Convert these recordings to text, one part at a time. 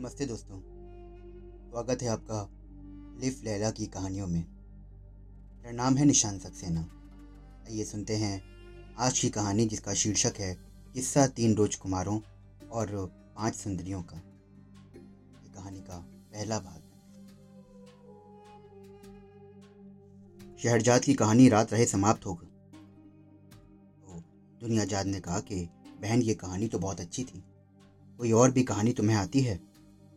नमस्ते दोस्तों। स्वागत है आपका लिफ लैला की कहानियों में। मेरा नाम है निशान सक्सेना। आइए सुनते हैं आज की कहानी जिसका शीर्षक है किस्सा तीन रोज कुमारों और पाँच सुंदरियों का। ये कहानी का पहला भाग शहरजाद की कहानी रात रहे समाप्त हो गई। तो दुनिया जाद ने कहा कि, बहन, ये कहानी तो बहुत अच्छी थी। कोई और भी कहानी तुम्हें आती है?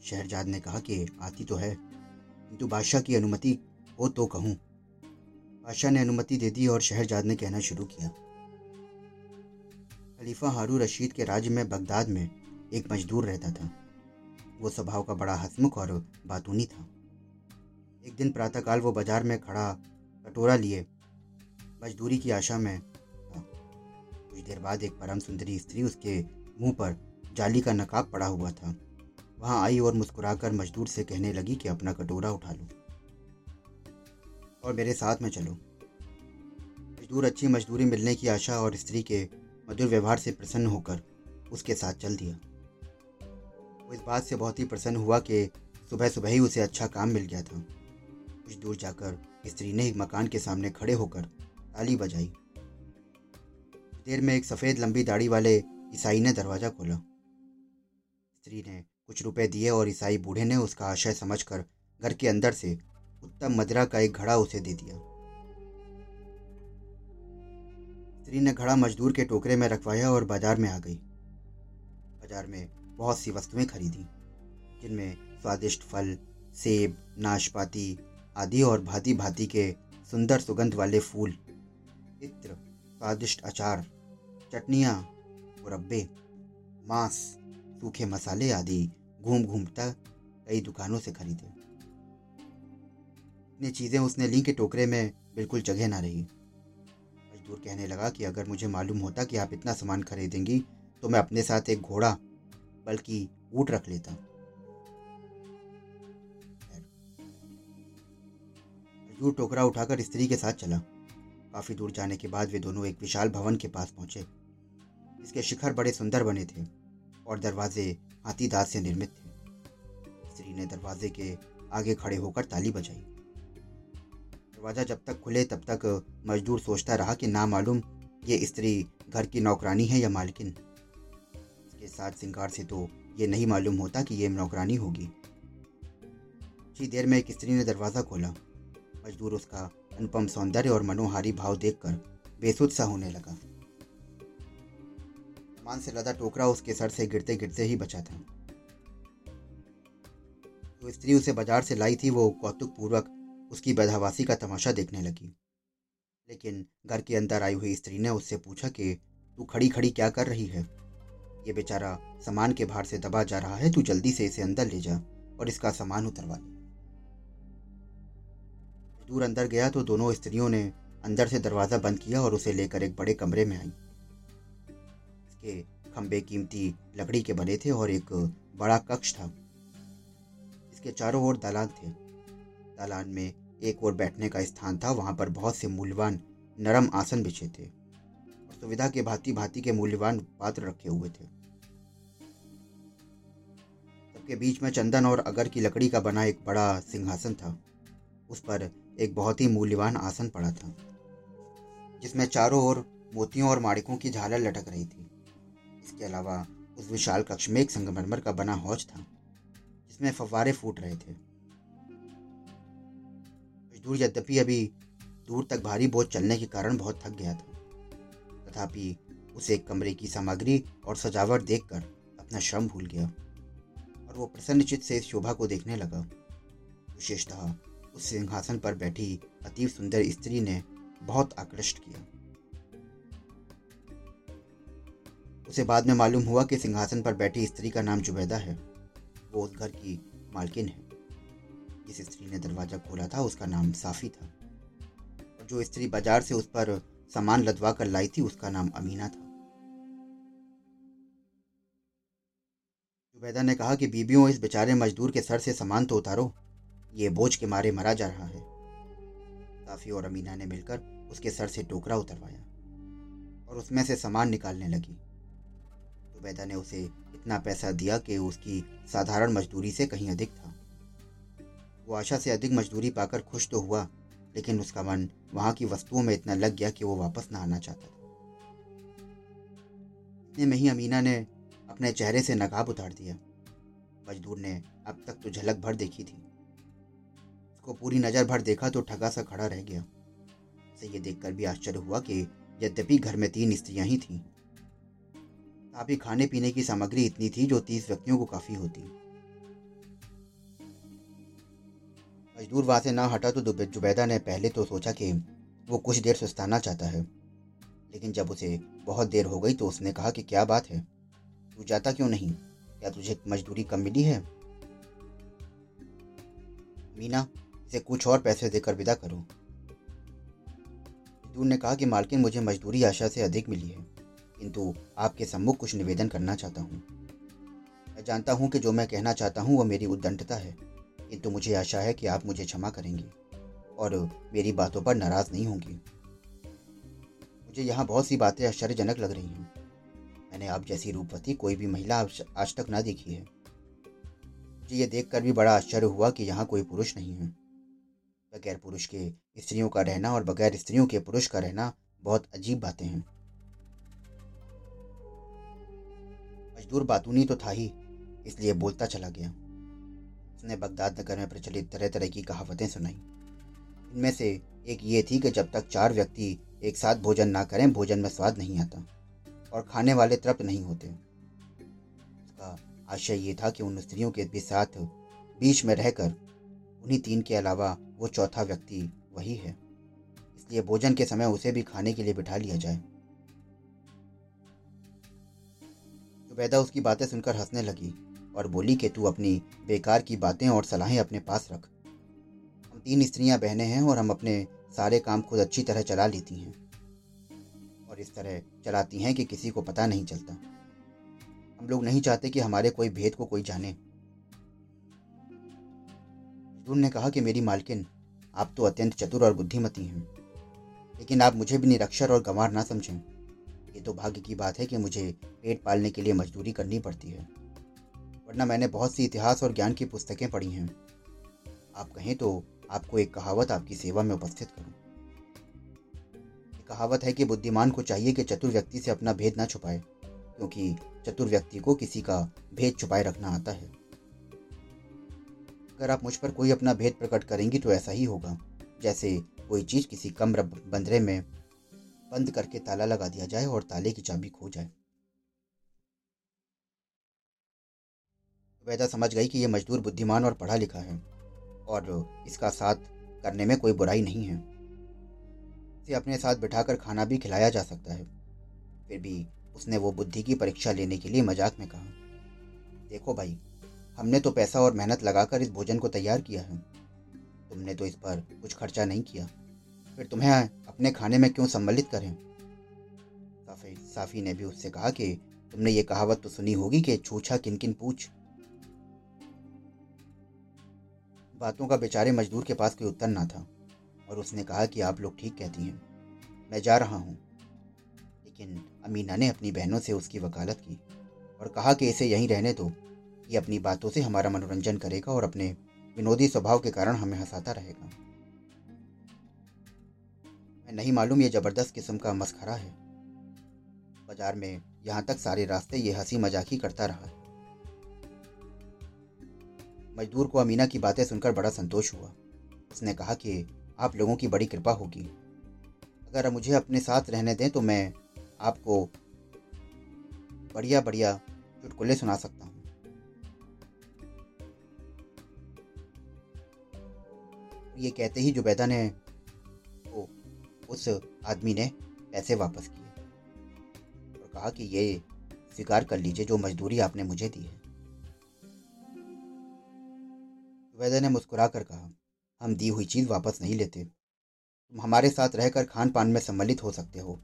शहरजाद ने कहा कि आती तो है, किंतु बादशाह की अनुमति हो तो कहूँ। बादशाह ने अनुमति दे दी और शहरजाद ने कहना शुरू किया। खलीफा हारू रशीद के राज्य में बगदाद में एक मजदूर रहता था। वो स्वभाव का बड़ा हसमुख और बातूनी था। एक दिन प्रातःकाल वो बाज़ार में खड़ा कटोरा लिए, मजदूरी की आशा में था। कुछ देर बाद एक परम सुंदरी स्त्री उसके मुँह पर जाली का नकाब पड़ा हुआ था। वहाँ आई और मुस्कुराकर मजदूर से कहने लगी कि अपना कटोरा उठा लो। और मेरे साथ में चलो। मजदूर अच्छी मजदूरी मिलने की आशा और स्त्री के मधुर व्यवहार से प्रसन्न होकर उसके साथ चल दिया। वो इस बात से बहुत ही प्रसन्न हुआ कि सुबह सुबह ही उसे अच्छा काम मिल गया था। कुछ दूर जाकर स्त्री ने मकान के सामने खड़े होकर ताली बजाई। देर में एक सफ़ेद लंबी दाढ़ी वाले ईसाई ने दरवाज़ा खोला। स्त्री ने कुछ रुपए दिए और ईसाई बूढ़े ने उसका आशय समझकर घर के अंदर से उत्तम मदिरा का एक घड़ा उसे दे दिया। स्त्री ने घड़ा मजदूर के टोकरे में रखवाया और बाज़ार में आ गई। बाज़ार में बहुत सी वस्तुएँ खरीदी, जिनमें स्वादिष्ट फल, सेब, नाशपाती आदि और भांति भांति के सुंदर सुगंध वाले फूल, इत्र, स्वादिष्ट अचार, चटनियाँ मुरब्बे मांस सूखे मसाले आदि घूम घूमता कई दुकानों से खरीदे। इतनी चीज़ें उसने ली के टोकरे में बिल्कुल जगह ना रही। मजदूर कहने लगा कि अगर मुझे मालूम होता कि आप इतना सामान खरीदेंगी तो मैं अपने साथ एक घोड़ा, बल्कि ऊँट रख लेता। मजदूर टोकरा उठाकर स्त्री के साथ चला। काफ़ी दूर जाने के बाद वे दोनों एक विशाल भवन के पास पहुँचे इसके शिखर बड़े सुंदर बने थे। और दरवाजे हाथी दांत से निर्मित थे। स्त्री ने दरवाजे के आगे खड़े होकर ताली बजाई। दरवाज़ा जब तक खुले तब तक मजदूर सोचता रहा कि ना मालूम ये स्त्री घर की नौकरानी है या मालकिन। इसके साथ सिंगार से तो ये नहीं मालूम होता कि ये नौकरानी होगी। कुछ ही देर में एक स्त्री ने दरवाज़ा खोला। मजदूर उसका अनुपम सौंदर्य और मनोहारी भाव देखकर बेसुध सा होने लगा। सामान से लदा टोकरा उसके सर से गिरते गिरते ही बचा था। जो तो स्त्री उसे बाज़ार से लाई थी, वो कौतुक पूर्वक उसकी बदहवासी का तमाशा देखने लगी। लेकिन घर के अंदर आई हुई स्त्री ने उससे पूछा कि, तू खड़ी खड़ी क्या कर रही है? ये बेचारा सामान के भार से दबा जा रहा है, तू जल्दी से इसे अंदर ले जा और इसका सामान उतरवा ले। दूर अंदर गया तो दोनों स्त्रियों ने अंदर से दरवाज़ा बंद किया और उसे लेकर एक बड़े कमरे में आई। इसके खंबे कीमती लकड़ी के बने थे और एक बड़ा कक्ष था। इसके चारों ओर दालान थे। दालान में एक और बैठने का स्थान था। वहाँ पर बहुत से मूल्यवान नरम आसन बिछे थे और सुविधा के भांति भांति के मूल्यवान पात्र रखे हुए थे। सबके बीच में चंदन और अगर की लकड़ी का बना एक बड़ा सिंहासन था। उस पर एक बहुत ही मूल्यवान आसन पड़ा था, जिसमें चारों ओर मोतियों और माड़िकों की झालर लटक रही थी। इसके अलावा उस विशाल कक्ष में एक संगमरमर का बना हौज था, जिसमें फव्वारे फूट रहे थे। मजदूर यद्यपि अभी दूर तक भारी बोझ चलने के कारण बहुत थक गया था, तथापि उसे एक कमरे की सामग्री और सजावट देखकर अपना श्रम भूल गया और वो प्रसन्नचित से शोभा को देखने लगा। विशेषतः उस सिंहासन पर बैठी अति सुंदर स्त्री ने बहुत आकृष्ट किया। उसे बाद में मालूम हुआ कि सिंहासन पर बैठी स्त्री का नाम जुबैदा है। वो उस घर की मालकिन है। जिस स्त्री ने दरवाज़ा खोला था, उसका नाम साफी था। और जो स्त्री बाज़ार से उस पर सामान लदवा कर लाई थी, उसका नाम अमीना था। जुबैदा ने कहा कि, बीबियों, इस बेचारे मजदूर के सर से सामान तो उतारो। ये बोझ के मारे मरा जा रहा है। साफी और अमीना ने मिलकर उसके सर से टोकरा उतरवाया और उसमें से सामान निकालने लगी। जुबैदा ने उसे इतना पैसा दिया कि उसकी साधारण मजदूरी से कहीं अधिक था। वो आशा से अधिक मजदूरी पाकर खुश तो हुआ, लेकिन उसका मन वहाँ की वस्तुओं में इतना लग गया कि वो वापस न आना चाहता था। इतने में ही अमीना ने अपने चेहरे से नकाब उतार दिया। मजदूर ने अब तक तो झलक भर देखी थी। उसको पूरी नज़र भर देखा तो ठगा सा खड़ा रह गया। उसे ये देखकर भी आश्चर्य हुआ कि यद्यपि घर में तीन स्त्रियाँ ही थीं। काफ़ी खाने पीने की सामग्री इतनी थी जो तीस व्यक्तियों को काफ़ी होती। मजदूर वहाँ से ना हटा तो जुबैदा ने पहले तो सोचा कि वो कुछ देर सुस्ताना चाहता है। लेकिन जब उसे बहुत देर हो गई तो उसने कहा कि क्या बात है? तू जाता क्यों नहीं? क्या तुझे मजदूरी कम मिली है? मीना, इसे कुछ और पैसे देकर विदा करो। मजदूर ने कहा कि मालकिन, मुझे मजदूरी आशा से अधिक मिली है। किंतु आपके सम्मुख कुछ निवेदन करना चाहता हूँ। मैं जानता हूँ कि जो मैं कहना चाहता हूँ, वह मेरी उद्दंडता है। किंतु मुझे आशा है कि आप मुझे क्षमा करेंगे और मेरी बातों पर नाराज़ नहीं होंगी। मुझे यहाँ बहुत सी बातें आश्चर्यजनक लग रही हैं। मैंने आप जैसी रूपवती कोई भी महिला आज तक ना देखी है। मुझे ये देखकर भी बड़ा आश्चर्य हुआ कि यहाँ कोई पुरुष नहीं है। बगैर पुरुष के स्त्रियों का रहना और बगैर स्त्रियों के पुरुष का रहना बहुत अजीब बातें हैं। मजदूर बातूनी तो था ही, इसलिए बोलता चला गया। उसने बगदाद नगर में प्रचलित तरह तरह की कहावतें सुनाई। इनमें से एक ये थी कि जब तक चार व्यक्ति एक साथ भोजन ना करें, भोजन में स्वाद नहीं आता और खाने वाले तृप्त नहीं होते। उसका आशय ये था कि उन स्त्रियों के भी साथ बीच में रहकर, उन्हीं तीन के अलावा वो चौथा व्यक्ति वही है। इसलिए भोजन के समय उसे भी खाने के लिए बिठा लिया जाए। जुबैदा उसकी बातें सुनकर हंसने लगी और बोली कि तू अपनी बेकार की बातें और सलाहें अपने पास रख। हम तीन स्त्रियाँ बहनें हैं और हम अपने सारे काम खुद अच्छी तरह चला लेती हैं और इस तरह चलाती हैं कि किसी को पता नहीं चलता। हम लोग नहीं चाहते कि हमारे कोई भेद को कोई जाने। मजदूर ने कहा कि मेरी मालकिन, आप तो अत्यंत चतुर और बुद्धिमती हैं, लेकिन आप मुझे भी निरक्षर और गंवार ना समझें। ये तो भाग्य की बात है कि मुझे पेट पालने के लिए मजदूरी करनी पड़ती है। वरना मैंने बहुत सी इतिहास और ज्ञान की पुस्तकें पढ़ी हैं। आप कहें तो आपको एक कहावत आपकी सेवा में उपस्थित करूँ। कहावत है कि बुद्धिमान को चाहिए कि चतुर व्यक्ति से अपना भेद ना छुपाए, क्योंकि चतुर व्यक्ति को किसी का भेद छुपाए रखना आता है। अगर आप मुझ पर कोई अपना भेद प्रकट करेंगी तो ऐसा ही होगा, जैसे कोई चीज़ किसी कमर बंदरे में बंद करके ताला लगा दिया जाए और ताले की चाबी खो जाए। वैदा समझ गई कि यह मजदूर बुद्धिमान और पढ़ा लिखा है और इसका साथ करने में कोई बुराई नहीं है। इसे अपने साथ बिठाकर खाना भी खिलाया जा सकता है। फिर भी उसने वो बुद्धि की परीक्षा लेने के लिए मज़ाक में कहा, देखो भाई, हमने तो पैसा और मेहनत लगाकर इस भोजन को तैयार किया है। तुमने तो इस पर कुछ खर्चा नहीं किया। फिर तुम्हें अपने खाने में क्यों सम्मिलित करें? साफी साफी ने भी उससे कहा कि तुमने ये कहावत तो सुनी होगी कि छूछा किन किन पूछ। बातों का बेचारे मजदूर के पास कोई उत्तर ना था और उसने कहा कि आप लोग ठीक कहती हैं। मैं जा रहा हूँ। लेकिन अमीना ने अपनी बहनों से उसकी वकालत की और कहा कि इसे यहीं रहने दो। ये अपनी बातों से हमारा मनोरंजन करेगा और अपने विनोदी स्वभाव के कारण हमें हंसाता रहेगा। नहीं मालूम ये ज़बरदस्त किस्म का मस्खरा है। बाज़ार में यहाँ तक सारे रास्ते ये हँसी मज़ाक करता रहा मजदूर को अमीना की बातें सुनकर बड़ा संतोष हुआ। उसने कहा कि आप लोगों की बड़ी कृपा होगी। अगर मुझे अपने साथ रहने दें तो मैं आपको बढ़िया बढ़िया चुटकुले सुना सकता हूँ। ये कहते ही जुबैदा ने उस आदमी ने पैसे वापस किए और कहा कि ये स्वीकार कर लीजिए जो मजदूरी आपने मुझे दी है। जुबैदा ने मुस्कुरा कर कहा, हम दी हुई चीज़ वापस नहीं लेते। तुम हमारे साथ रहकर खान पान में सम्मिलित हो सकते हो,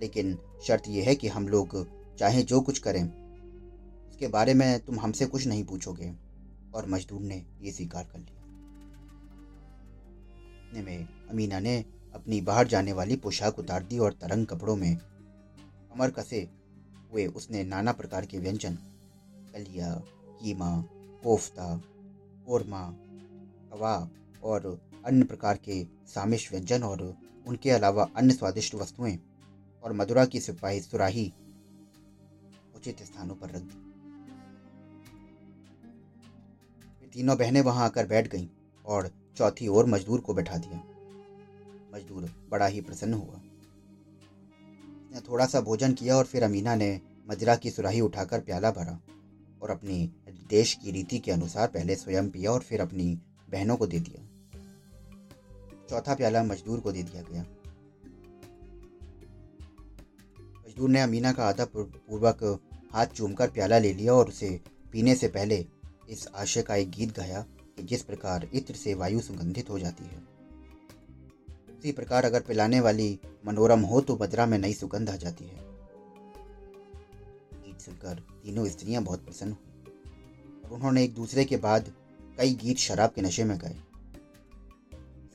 लेकिन शर्त यह है कि हम लोग चाहे जो कुछ करें, उसके बारे में तुम हमसे कुछ नहीं पूछोगे। और मजदूर ने ये स्वीकार कर लिया। में अमीना ने अपनी बाहर जाने वाली पोशाक उतार दी और तरंग कपड़ों में कमर कसे हुए उसने नाना प्रकार के व्यंजन, कलिया, कीमा, कोफ्ता, कोरमा कबाब और अन्य प्रकार के सामिश व्यंजन और उनके अलावा अन्य स्वादिष्ट वस्तुएँ और मदुरा की सिपाही सुराही उचित स्थानों पर रख दी। तीनों बहनें वहाँ आकर बैठ गईं और चौथी ओर मजदूर को बैठा दिया। मजदूर बड़ा ही प्रसन्न हुआ। उसने थोड़ा सा भोजन किया और फिर अमीना ने मदिरा की सुराही उठाकर प्याला भरा और अपनी देश की रीति के अनुसार पहले स्वयं पिया और फिर अपनी बहनों को दे दिया। चौथा प्याला मजदूर को दे दिया गया। मजदूर ने अमीना का आधा पूर्वक हाथ चूमकर प्याला ले लिया और उसे पीने से पहले इस आशय का एक गीत गाया कि जिस प्रकार इत्र से वायु सुगंधित हो जाती है। उसी प्रकार अगर पिलाने वाली मनोरम हो तो मदरा में नई सुगंध आ जाती है। गीत सुनकर तीनों स्त्रियाँ बहुत प्रसन्न हुई उन्होंने एक दूसरे के बाद कई गीत शराब के नशे में गाए।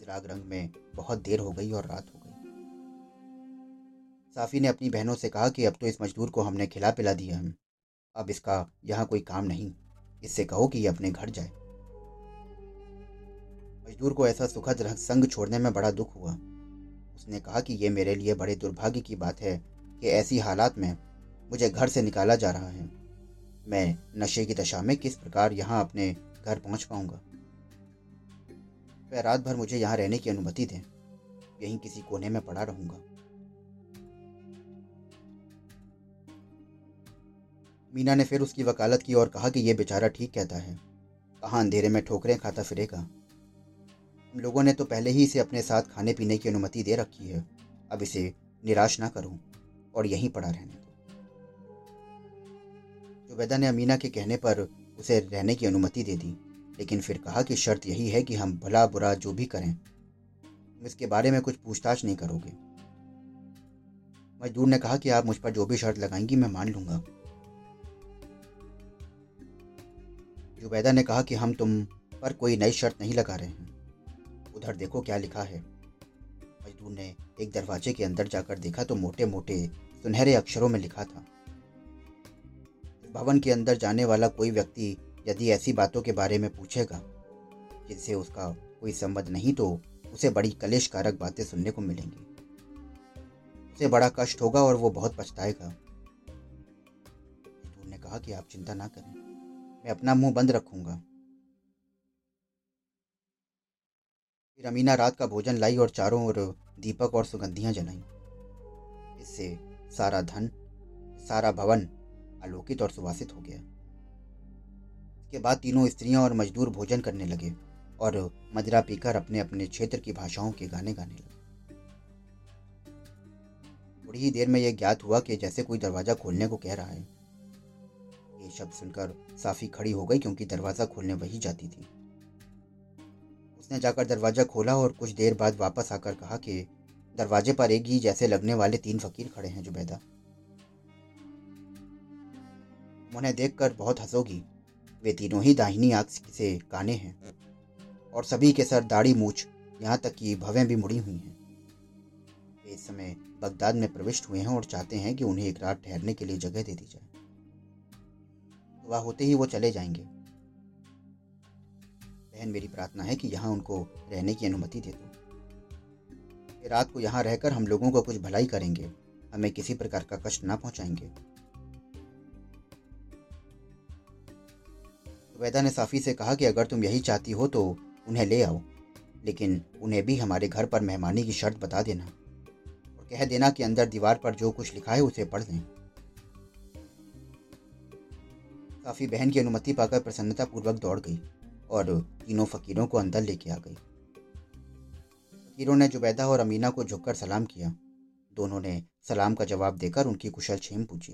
राग रंग में बहुत देर हो गई और रात हो गई। साफी ने अपनी बहनों से कहा कि अब तो इस मजदूर को हमने खिला पिला दिया है। अब इसका यहाँ कोई काम नहीं। इससे कहो कि ये अपने घर जाए। मजदूर को ऐसा सुखद संग छोड़ने में बड़ा दुख हुआ। उसने कहा कि यह मेरे लिए बड़े दुर्भाग्य की बात है कि ऐसी हालात में मुझे घर से निकाला जा रहा है। मैं नशे की दशा में किस प्रकार यहाँ अपने घर पहुँच पाऊँगा? वह रात भर मुझे यहाँ रहने की अनुमति दें। यहीं किसी कोने में पड़ा रहूँगा। मीना ने फिर उसकी वकालत की और कहा कि यह बेचारा ठीक कहता है। कहाँ अंधेरे में ठोकरें खाता फिरेगा। हम लोगों ने तो पहले ही इसे अपने साथ खाने पीने की अनुमति दे रखी है। अब इसे निराश ना करूँ और यहीं पड़ा रहने दो। जुबैदा ने अमीना के कहने पर उसे रहने की अनुमति दे दी, लेकिन फिर कहा कि शर्त यही है कि हम भला बुरा जो भी करें, तुम इसके बारे में कुछ पूछताछ नहीं करोगे। मजदूर ने कहा कि आप मुझ पर जो भी शर्त लगाएँगी मैं मान लूँगा। जुबैदा ने कहा कि हम तुम पर कोई नई शर्त नहीं लगा रहे हैं। उधर देखो क्या लिखा है। मजदूर ने एक दरवाजे के अंदर जाकर देखा तो मोटे मोटे सुनहरे अक्षरों में लिखा था। भवन के अंदर जाने वाला कोई व्यक्ति यदि ऐसी बातों के बारे में पूछेगा, जिनसे उसका कोई संबंध नहीं तो उसे बड़ी कलेशकारक बातें सुनने को मिलेंगी। उसे बड़ा कष्ट होगा और वो बहुत पछताएगा। मजदूर ने कहा कि आप चिंता ना करें, मैं अपना मुँह बंद रखूँगा। फिर अमीना रात का भोजन लाई और चारों ओर दीपक और सुगंधियाँ जलाई। इससे सारा धन, सारा भवन आलोकित और सुवासित हो गया। इसके बाद तीनों स्त्रियाँ और मजदूर भोजन करने लगे और मदिरा पीकर अपने अपने क्षेत्र की भाषाओं के गाने गाने लगे। थोड़ी ही देर में यह ज्ञात हुआ कि जैसे कोई दरवाज़ा खोलने को कह रहा है। ये शब्द सुनकर साफी खड़ी हो गई क्योंकि दरवाज़ा खोलने वही जाती थी। उसने जाकर दरवाज़ा खोला और कुछ देर बाद वापस आकर कहा कि दरवाजे पर एक ही जैसे लगने वाले तीन फकीर खड़े हैं, जुबैदा। उन्हें देखकर बहुत हंसोगी वे तीनों ही दाहिनी आँख से काने हैं और सभी के सर दाढ़ी मूछ, यहाँ तक कि भवें भी मुड़ी हुई हैं। वे इस समय बगदाद में प्रविष्ट हुए हैं और चाहते हैं कि उन्हें एक रात ठहरने के लिए जगह दे दी जाए। वह होते ही वो चले जाएँगे। बहन, मेरी प्रार्थना है कि यहाँ उनको रहने की अनुमति दे दो। रात को यहाँ रहकर हम लोगों को कुछ भलाई करेंगे, हमें किसी प्रकार का कष्ट ना पहुंचाएँगे। वैदा ने साफी से कहा कि अगर तुम यही चाहती हो तो उन्हें ले आओ, लेकिन उन्हें भी हमारे घर पर मेहमानी की शर्त बता देना और कह देना कि अंदर दीवार पर जो कुछ लिखा है उसे पढ़ दें काफ़ी बहन की अनुमति पाकर प्रसन्नतापूर्वक दौड़ गई। और तीनों फकीरों को अंदर लेके आ गई। फकीरों ने जुबैदा और अमीना को झुककर सलाम किया। दोनों ने सलाम का जवाब देकर उनकी कुशल छेम पूछी।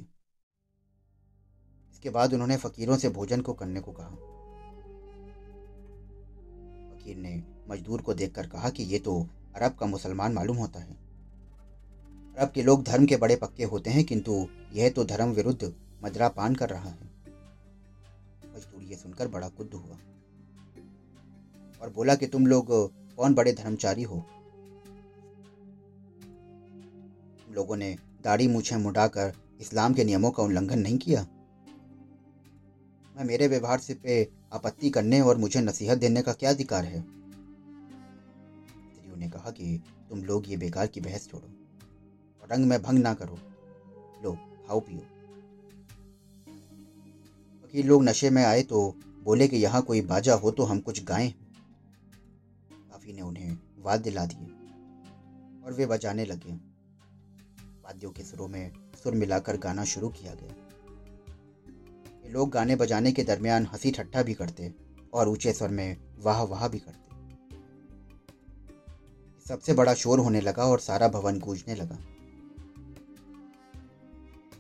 इसके बाद उन्होंने फकीरों से भोजन को करने को कहा। फकीर ने मजदूर को देखकर कहा कि ये तो अरब का मुसलमान मालूम होता है। अरब के लोग धर्म के बड़े पक्के होते हैं, किंतु यह तो धर्म विरुद्ध मदरा पान कर रहा है। मजदूर ये सुनकर बड़ा कुद्ध हुआ। और बोला कि तुम लोग कौन बड़े धर्मचारी हो? तुम लोगों ने दाढ़ी मूछें मुड़ाकर इस्लाम के नियमों का उल्लंघन नहीं किया। मैं मेरे व्यवहार से पे आपत्ति करने और मुझे नसीहत देने का क्या अधिकार है? ने कहा कि तुम लोग ये बेकार की बहस छोड़ो और रंग में भंग ना करो। लो, खाओ, पियो। वकील लोग नशे में आए तो बोले कि यहाँ कोई बाजा हो तो हम कुछ गाएँ। काफ़ी ने उन्हें वाद्य ला दिए और वे बजाने लगे। वाद्यों के सुरों में सुर मिलाकर गाना शुरू किया गया। ये लोग गाने बजाने के दरमियान हँसी ठट्ठा भी करते और ऊँचे स्वर में वाह वाह भी करते। सबसे बड़ा शोर होने लगा और सारा भवन गूंजने लगा।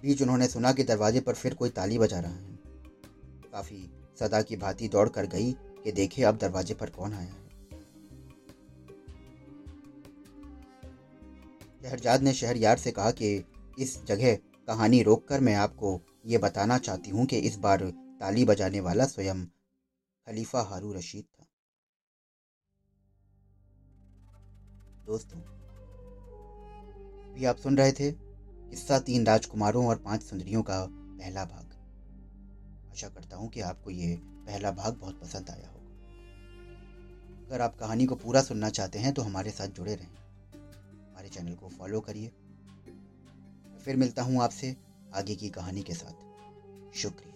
बीच उन्होंने सुना कि दरवाजे पर फिर कोई ताली बजा रहा है। काफ़ी सदा की भांति दौड़ कर गई कि देखे अब दरवाजे पर कौन आया है। शहरजाद ने शहरयार से कहा कि इस जगह कहानी रोककर मैं आपको ये बताना चाहती हूँ कि इस बार ताली बजाने वाला स्वयं खलीफा हारू रशीद था। दोस्तों भी आप सुन रहे थे किस्सा तीन राजकुमारों और पाँच सुंदरियों का पहला भाग। आशा करता हूँ कि आपको ये पहला भाग बहुत पसंद आया होगा। अगर आप कहानी को पूरा सुनना चाहते हैं तो हमारे साथ जुड़े रहें। हमारे चैनल को फॉलो करिए। फिर मिलता हूँ आपसे आगे की कहानी के साथ। शुक्रिया।